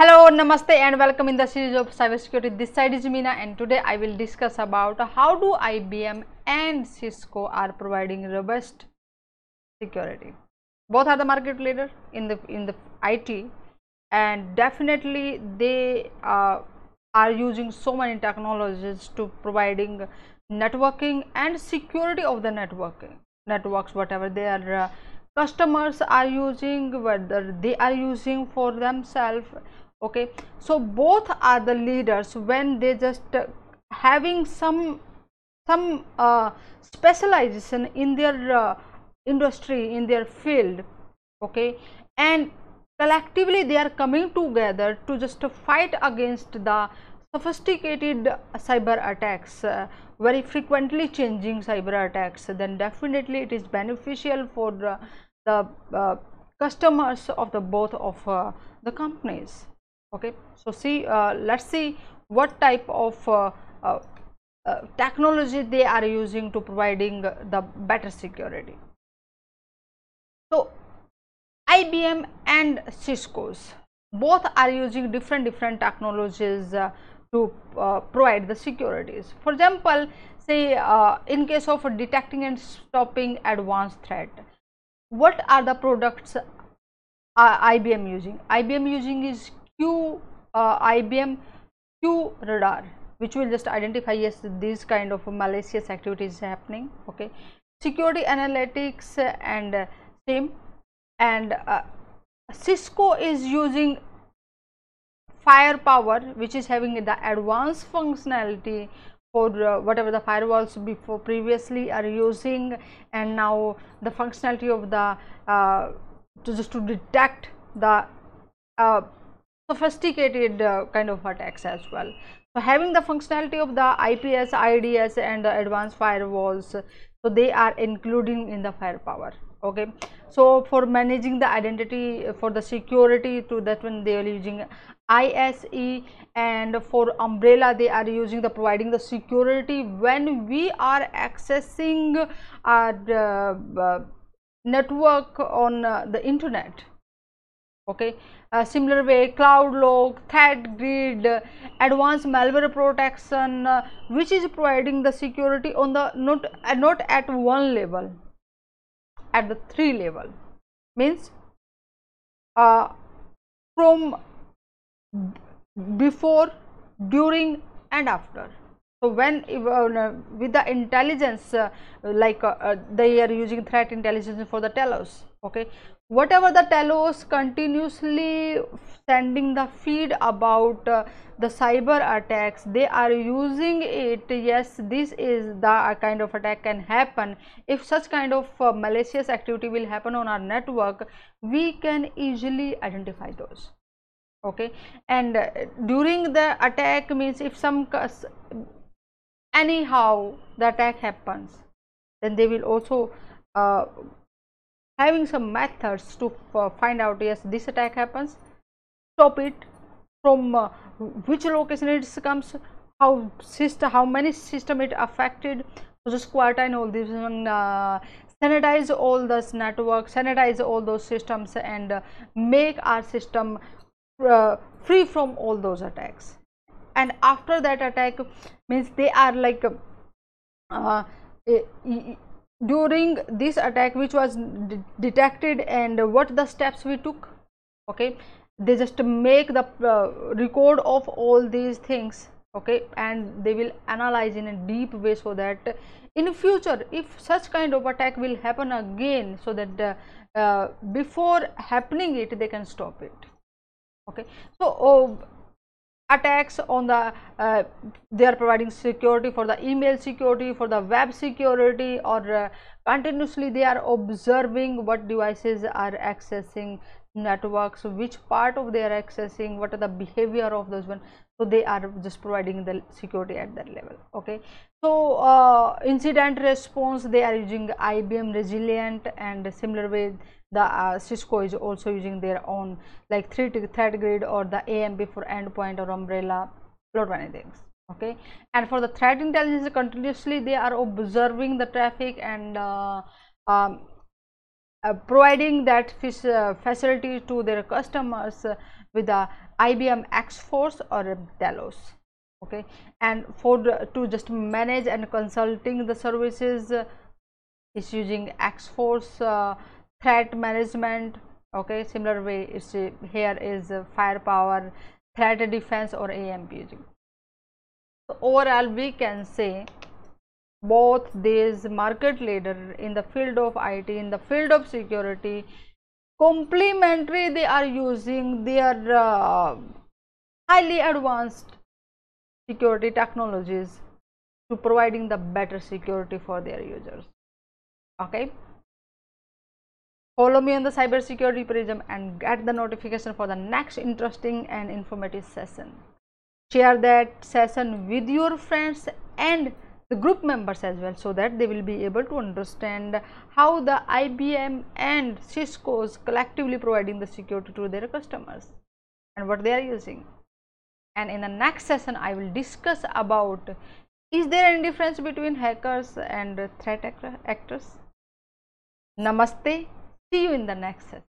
Hello, Namaste and welcome in the series of cybersecurity. This side is Meena and today I will discuss about how do IBM and Cisco are providing robust security. Both are the market leader in the in the IT and definitely they uh, are using so many technologies to providing networking and security of the networking networks whatever they are uh, customers are using whether they are using for themselves okay. So both are the leaders when they just uh, having some some uh, specialization in their uh, industry in their field. Okay. And collectively they are coming together to just fight against the sophisticated cyber attacks uh, very frequently changing cyber attacks. Then definitely it is beneficial for the, the uh, customers of the both of uh, the companies okay so see uh, let's see what type of uh, uh, uh technology they are using to providing the better security. So IBM and Cisco's both are using different different technologies uh, to uh, provide the securities. For example say in case of detecting and stopping advanced threat what are the products IBM using? IBM using is Q uh, IBM QRadar which will just identify yes this kind of malicious activities happening okay? Security analytics and uh, and uh, Cisco is using firepower which is having the advanced functionality for uh, whatever the firewalls before previously are using and now the functionality of the uh, to just to detect the uh, sophisticated uh, kind of attacks as well. So, having the functionality of the IPS, IDS and the advanced firewalls, so they are including in the firepower. Okay. So, for managing the identity for the security to that one they are using ISE and for umbrella they are using the providing the security when we are accessing our uh, uh, network on uh, the internet okay? Uh, similar way CloudLock, ThreatGrid, uh, advanced malware protection uh, which is providing the security on the not uh, not at one level at the three level. Means uh, from before during and after so when uh, with the intelligence uh, like uh, uh they are using threat intelligence for the Talos okay? Whatever the Talos continuously sending the feed about uh, the cyber attacks they are using it yes this is the kind of attack can happen. If such kind of uh, malicious activity will happen on our network we can easily identify those okay? And uh, during the attack means if some anyhow the attack happens then they will also uh, having some methods to uh, find out yes this attack happens. Stop it from uh, which location it comes how system how many system it affected. So just quarantine all this uh, sanitize all those networks sanitize all those systems and uh, make our system uh, free from all those attacks and after that attack means they are like uh, during this attack which was detected and what the steps we took okay? They just make the uh, record of all these things okay? And they will analyze in a deep way so that in future if such kind of attack will happen again so that uh, uh, before happening it they can stop it okay? So oh, attacks on the uh, they are providing security for the email security for the web security or uh, continuously they are observing what devices are accessing networks which part of they are accessing what are the behavior of those one. So they are just providing the security at that level okay? So uh, incident response they are using ibm resilient and similar way the uh, cisco is also using their own like threat threat grid or the amp for endpoint or umbrella lot many things okay? And for the threat intelligence continuously they are observing the traffic and uh, um, uh, providing that uh, facility to their customers with the IBM X-Force or Talos okay? And for the, to just manage and consulting the services is using X-Force uh, threat management okay? Similar way it's here is firepower threat defense or AMP so overall we can say both these market leader in the field of IT in the field of security complementary they are using their uh, highly advanced security technologies to providing the better security for their users. Okay? Follow me on the cybersecurity prism and get the notification for the next interesting and informative session. Share that session with your friends and the group members as well so that they will be able to understand how the IBM and Cisco's collectively providing the security to their customers and what they are using. And in the next session, I will discuss about is there any difference between hackers and threat actors? Namaste. See you in the next session.